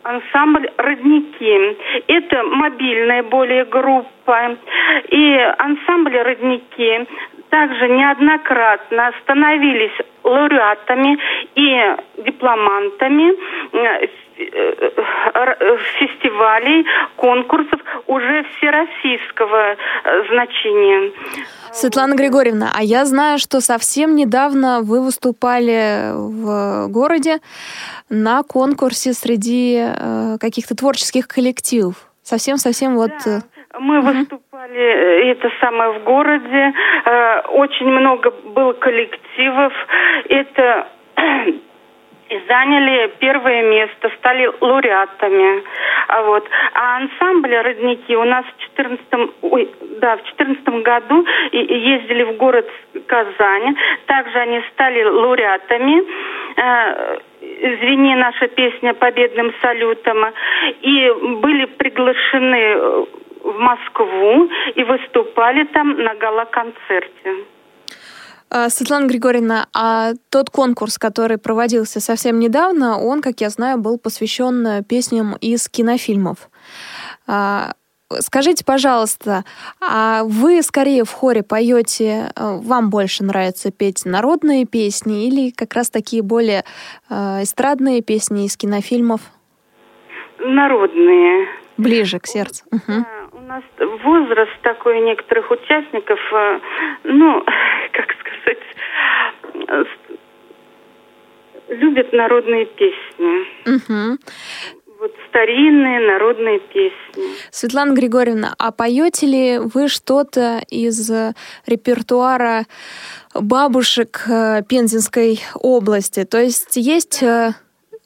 ансамбль «Родники». Это мобильная более группа. И ансамбль «Родники» также неоднократно становились лауреатами и дипломантами э, фестивалей, конкурсов уже всероссийского э, значения. Светлана Григорьевна, а я знаю, что совсем недавно вы выступали в городе на конкурсе среди каких-то творческих коллективов. Совсем-совсем вот... Да. Мы угу. выступали, э, это самое, в городе. Э, очень много было коллективов. Это и заняли первое место, стали лауреатами. А вот. А ансамбль «Родники» у нас в 14 ой, да, в 14 году ездили в город Казань. Также они стали лауреатами. Э, «Звени наша песня победным салютом». И были приглашены в Москву и выступали там на гала-концерте. А, Светлана Григорьевна, а тот конкурс, который проводился совсем недавно, он, как я знаю, был посвящен песням из кинофильмов. А, Скажите, пожалуйста, а вы скорее в хоре поете, э, вам больше нравится петь народные песни или как раз такие более э, эстрадные песни из кинофильмов? Народные. Ближе к сердцу. Угу. Нас возраст такой некоторых участников, э, ну, *laughs* как сказать, любят народные песни. Угу вот старинные народные песни. Светлана Григорьевна, а поете ли вы что-то из репертуара бабушек э, Пензенской области? То есть есть э,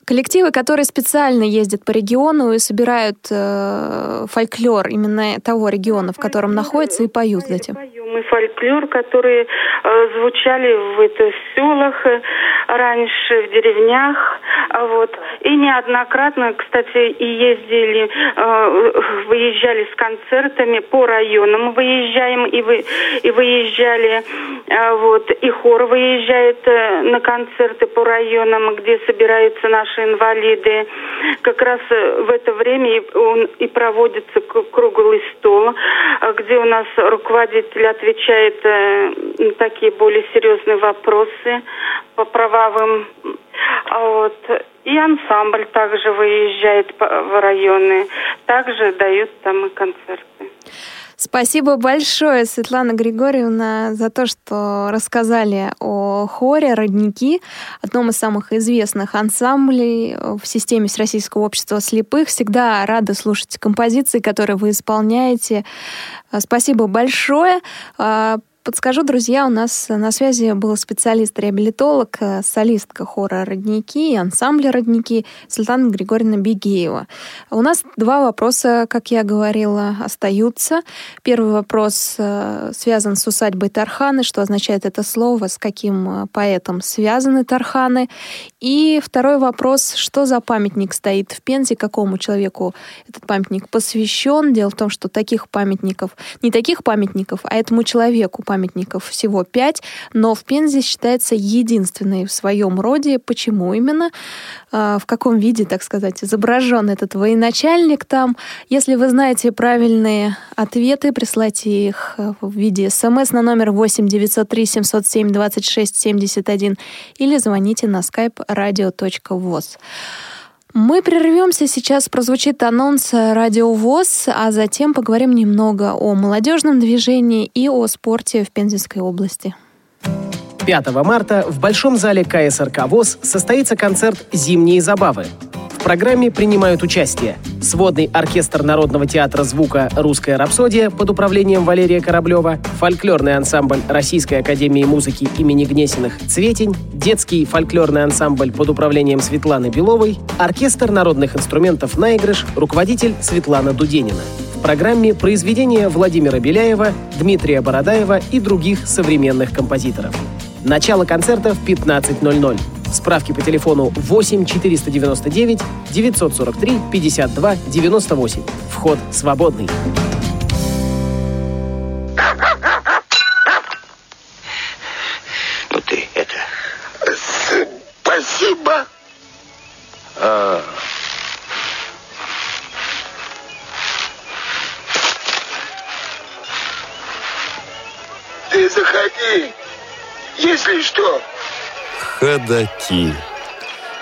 коллективы, которые специально ездят по региону и собирают э, фольклор именно того региона, в котором находится, и поют затем. И фольклор, которые э, звучали в этих селах э, раньше, в деревнях, а вот. И неоднократно, кстати, и ездили, э, выезжали с концертами по районам, выезжаем и, вы, и выезжали, э, вот. И хор выезжает на концерты по районам, где собираются наши инвалиды. Как раз в это время он и проводится круглый стол, где у нас руководитель отвечает э, на такие более серьезные вопросы по правовым. А вот. И ансамбль также выезжает в районы, также дают там и концерты. Спасибо большое, Светлана Григорьевна, за то, что рассказали о хоре «Родники», одном из самых известных ансамблей в системе Всероссийского общества слепых. Всегда рада слушать композиции, которые вы исполняете. Спасибо большое. Подскажу, друзья, у нас на связи был специалист-реабилитолог, э, солистка хора «Родники» и ансамбля «Родники» Светлана Григорьевна Бегеева. У нас два вопроса, как я говорила, остаются. Первый вопрос э, связан с усадьбой Тарханы, что означает это слово, с каким э, поэтом связаны Тарханы. И второй вопрос, что за памятник стоит в Пензе, какому человеку этот памятник посвящен. Дело в том, что таких памятников, не таких памятников, а этому человеку памятник памятников всего пять, но в Пензе считается единственной в своем роде. Почему именно? А, в каком виде, так сказать, изображен этот военачальник там? Если вы знаете правильные ответы, присылайте их в виде смс на номер 8 903 707 26 71 или звоните на skype radio.voz. Мы прервемся, сейчас прозвучит анонс Радио ВОЗ, а затем поговорим немного о молодежном движении и о спорте в Пензенской области. 5 марта в Большом зале КСРК ВОЗ состоится концерт «Зимние забавы», программе принимают участие сводный оркестр Народного театра звука «Русская рапсодия» под управлением Валерия Кораблева, фольклорный ансамбль Российской академии музыки имени Гнесиных «Цветень», детский фольклорный ансамбль под управлением Светланы Беловой, оркестр народных инструментов «Наигрыш», руководитель Светлана Дуденина. В программе произведения Владимира Беляева, Дмитрия Бородаева и других современных композиторов. Начало концерта в 15.00. Справки по телефону 8 499 943 52 98. Вход свободный. Ходаки.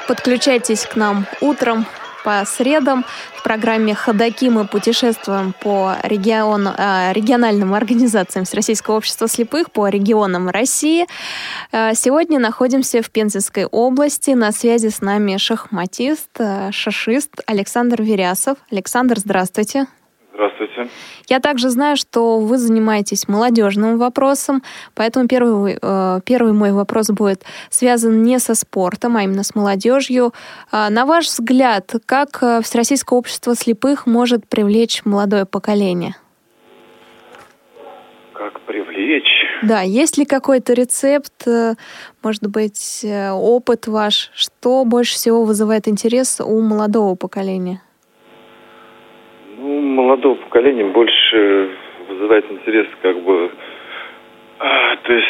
Подключайтесь к нам утром по средам. В программе «Ходоки» мы путешествуем по региону, э, региональным организациям Всероссийского общества слепых, по регионам России. Э, сегодня находимся в Пензенской области. На связи с нами шахматист, э, шашист Александр Верясов. Александр, здравствуйте. Здравствуйте. Я также знаю, что вы занимаетесь молодежным вопросом, поэтому первый, э, первый мой вопрос будет связан не со спортом, а именно с молодежью. А, на ваш взгляд, как э, Всероссийское общество слепых может привлечь молодое поколение? Как привлечь? Да, есть ли какой-то рецепт, э, может быть, опыт ваш, что больше всего вызывает интерес у молодого поколения? Ну, молодого поколения больше вызывает интерес как бы, а, то есть,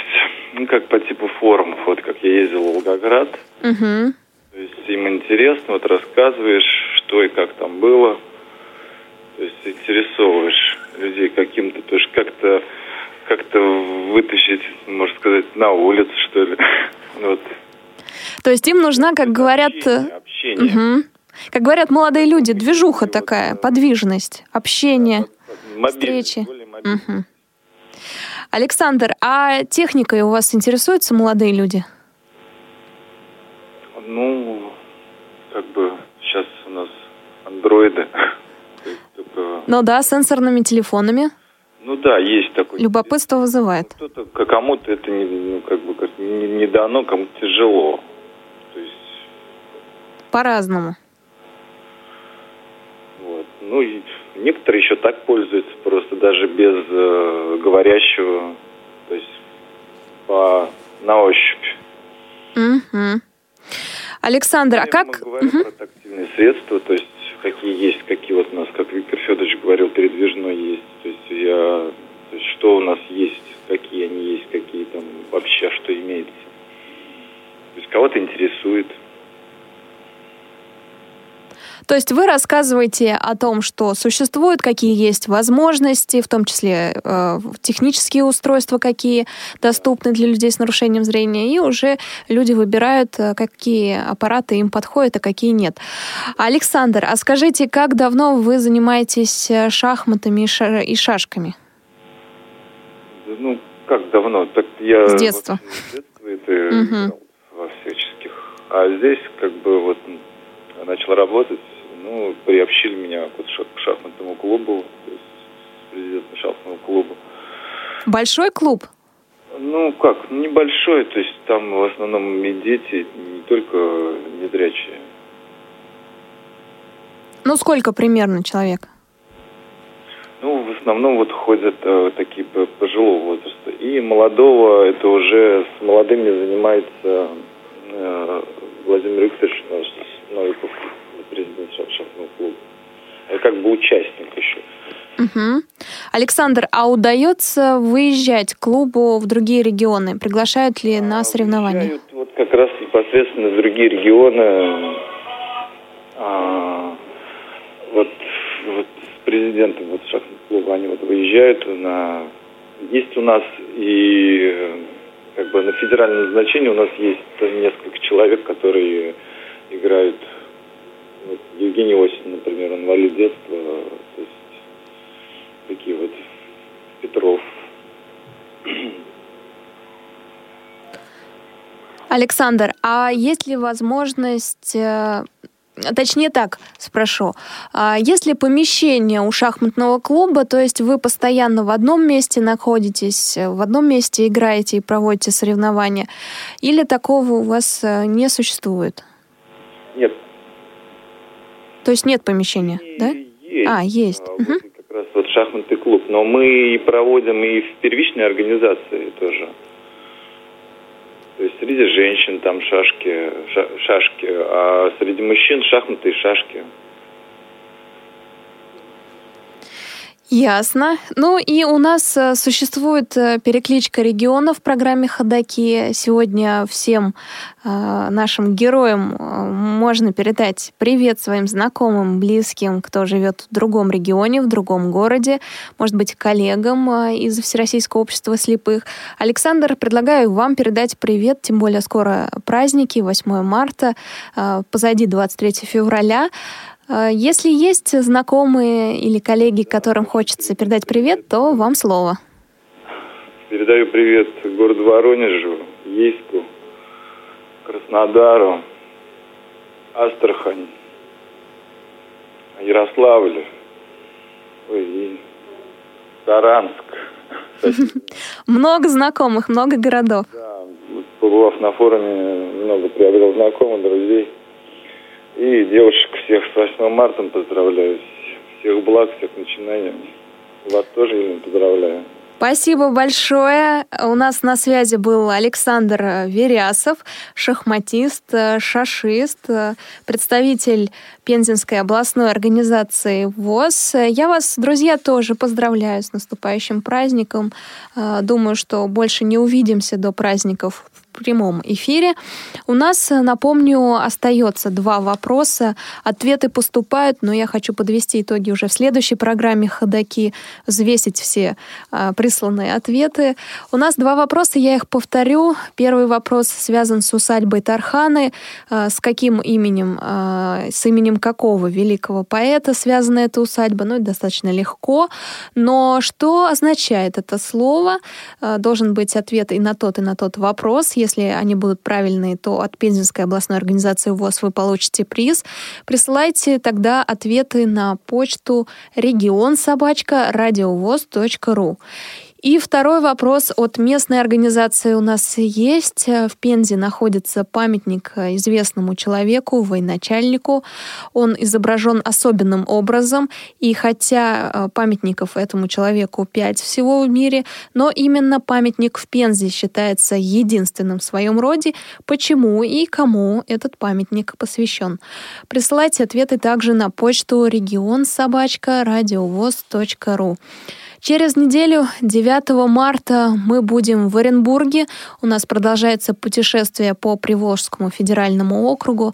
ну, как по типу форумов, вот как я ездил в Волгоград. Угу. То есть им интересно, вот рассказываешь, что и как там было. То есть интересовываешь людей каким-то, то есть как-то как-то вытащить, можно сказать, на улицу, что ли. *laughs* вот. То есть им нужна, как говорят... Общение. общение. Угу. Как говорят молодые люди, движуха такая, подвижность, общение, встречи. Мгм. Александр, а техникой у вас интересуются молодые люди? Ну, как бы сейчас у нас андроиды. *laughs* Ну да, сенсорными телефонами. Ну да, есть такой. Любопытство вызывает. Кто-то, к- кому-то это не, ну, как бы как не, не дано, кому-то тяжело. То есть, По-разному. Ну, и некоторые еще так пользуются, просто даже без э, говорящего, то есть по на ощупь. Мгм. Александр, а как... Мы говорим про тактильные средства, то есть какие есть, какие вот у нас, как Виктор Федорович говорил, передвижной есть. То есть я, то есть что у нас есть, какие они есть, какие там вообще что имеется. То есть кого-то интересует. То есть вы рассказываете о том, что существуют, какие есть возможности, в том числе э, технические устройства, какие доступны для людей с нарушением зрения, и уже люди выбирают, э, какие аппараты им подходят, а какие нет. Александр, а скажите, как давно вы занимаетесь э, шахматами и ша- и шашками? Ну, как давно? Так я С детства. с детства это играл во всяческих. А здесь как бы вот начал работать, ну, приобщили меня к шахматному клубу, то есть президентом шахматного клуба. Большой клуб? Ну, как, небольшой, то есть там в основном и дети, не только незрячие. Ну, сколько примерно человек? Ну, в основном вот ходят э, такие по- пожилого возраста. И молодого, это уже с молодыми занимается э, Владимир Викторович Новиков, президент ша- шахматного клуба. Это как бы участник еще. Мгм. Александр, а удается выезжать клубу в другие регионы? Приглашают ли на соревнования? Выезжают вот как раз непосредственно в другие регионы. А, вот, вот с президентом вот шахматного клуба они вот выезжают на... Есть у нас и э, как бы на федеральном значении у нас есть несколько человек, которые играют. Вот Евгений Осин, например, инвалид детства, то есть такие вот Петров. Александр, а есть ли возможность, э, точнее так спрошу, а есть ли помещение у шахматного клуба, то есть вы постоянно в одном месте находитесь, в одном месте играете и проводите соревнования, или такого у вас э, не существует? Нет, То есть нет помещения, да? есть. А, есть. А, вот как раз вот шахматный клуб. Но мы и проводим и в первичной организации тоже. То есть среди женщин там шашки, ша- шашки, а среди мужчин шахматы и шашки. Ясно. Ну и у нас э, существует э, перекличка регионов в программе «Ходоки». Сегодня всем э, нашим героям можно передать привет своим знакомым, близким, кто живет в другом регионе, в другом городе, может быть, коллегам из Всероссийского общества слепых. Александр, предлагаю вам передать привет, тем более скоро праздники, 8 марта, позади 23 февраля. Э, Если есть знакомые или коллеги, которым хочется передать привет, то вам слово. Передаю привет городу Воронежу, Ейску, Краснодару, Астрахань, Ярославлю, ой, и Саранск. *laughs* Много знакомых, много городов. Вот Побывав на форуме, много приобрел знакомых, друзей. И девушек всех с 8 марта поздравляю. Всех благ, всех начинаний. Вас тоже, Елена, поздравляю. Спасибо большое. У нас на связи был Александр Верясов, шахматист, шашист, представитель Пензенской областной организации ВОЗ. Я вас, друзья, тоже поздравляю с наступающим праздником. Думаю, что больше не увидимся до праздников прямом эфире. У нас, напомню, остается два вопроса. Ответы поступают, но я хочу подвести итоги уже в следующей программе «Ходоки», взвесить все а, присланные ответы. У нас два вопроса, я их повторю. Первый вопрос связан с усадьбой Тарханы. А, с каким именем, а, с именем какого великого поэта связана эта усадьба? Ну, это достаточно легко. Но что означает это слово? А, должен быть ответ и на тот, и на тот вопрос. Если они будут правильные, то от Пензенской областной организации ВОЗ вы получите приз. Присылайте тогда ответы на почту регион. И второй вопрос от местной организации у нас есть. В Пензе находится памятник известному человеку, военачальнику. Он изображен особенным образом. И хотя э, памятников этому человеку пять всего в мире, но именно памятник в Пензе считается единственным в своем роде. Почему и кому этот памятник посвящен? Присылайте ответы также на почту регион собачка радиовоз.ру. Через неделю, 9 марта, мы будем в Оренбурге. У нас продолжается путешествие по Приволжскому федеральному округу.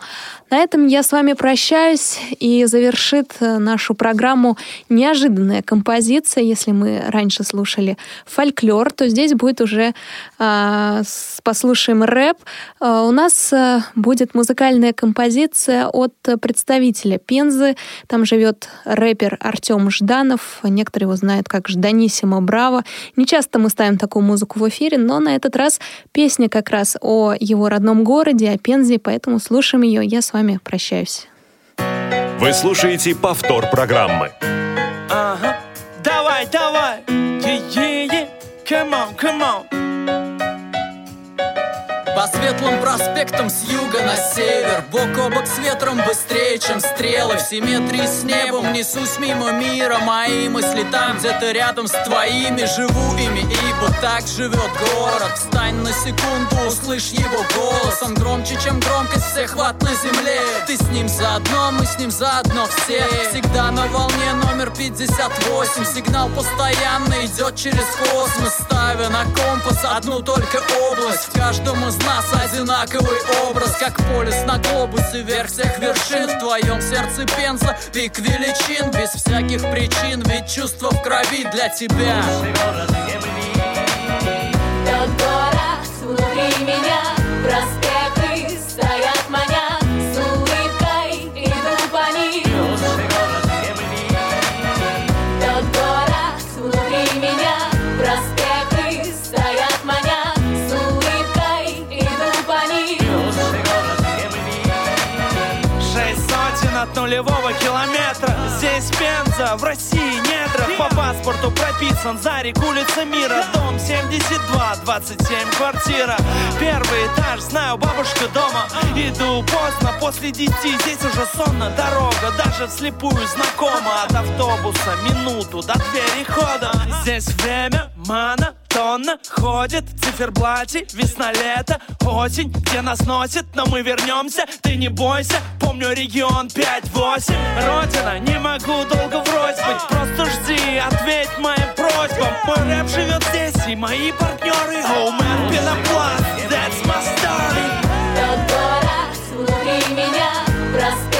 На этом я с вами прощаюсь и завершит э, нашу программу неожиданная композиция. Если мы раньше слушали фольклор, то здесь будет уже э, послушаем рэп. Э, у нас э, будет музыкальная композиция от представителя Пензы. Там живет рэпер Артем Жданов. Некоторые его знают как Жданов Даниссимо Браво. Не часто мы ставим такую музыку в эфире, но на этот раз песня как раз о его родном городе, о Пензе, поэтому слушаем ее. Я с вами прощаюсь. Вы слушаете повтор программы. Ага, давай, давай, yeah, yeah, yeah. come on, come on. Светлым проспектам с юга на север. Бок о бок с ветром быстрее, чем стрелы. В симметрии с небом несусь мимо мира. Мои мысли там где-то рядом с твоими. Живу ими, ибо так живет город. Встань на секунду, услышь его голос. Он громче, чем громкость всех ват на земле. Ты с ним заодно, мы с ним заодно все. Всегда на волне номер 58 Сигнал постоянно идет через космос. Ставя на компас одну только область. В каждом из нас одинаковый образ Как полюс на глобусе вверх всех вершин. В твоем сердце пенса пик величин. Без всяких причин, ведь чувство в крови для тебя. Тот город внутри меня В России недра По паспорту прописан Зарик, улица Мира. Дом 72, 27, квартира. Первый этаж, знаю, бабушка дома. Иду поздно, после десяти Здесь уже сонно, дорога Даже вслепую знакома. От автобуса минуту до двери хода. Здесь время, мана, Тонна ходит циферблати Весна, лето, осень, где нас носит Но мы вернемся, ты не бойся Помню регион 5-8 Родина, не могу долго врозь быть. Просто жди, ответь моим просьбам. Мой рэп живет здесь и мои партнеры. Оумен, Пенопласт, that's my story Тот город меня простой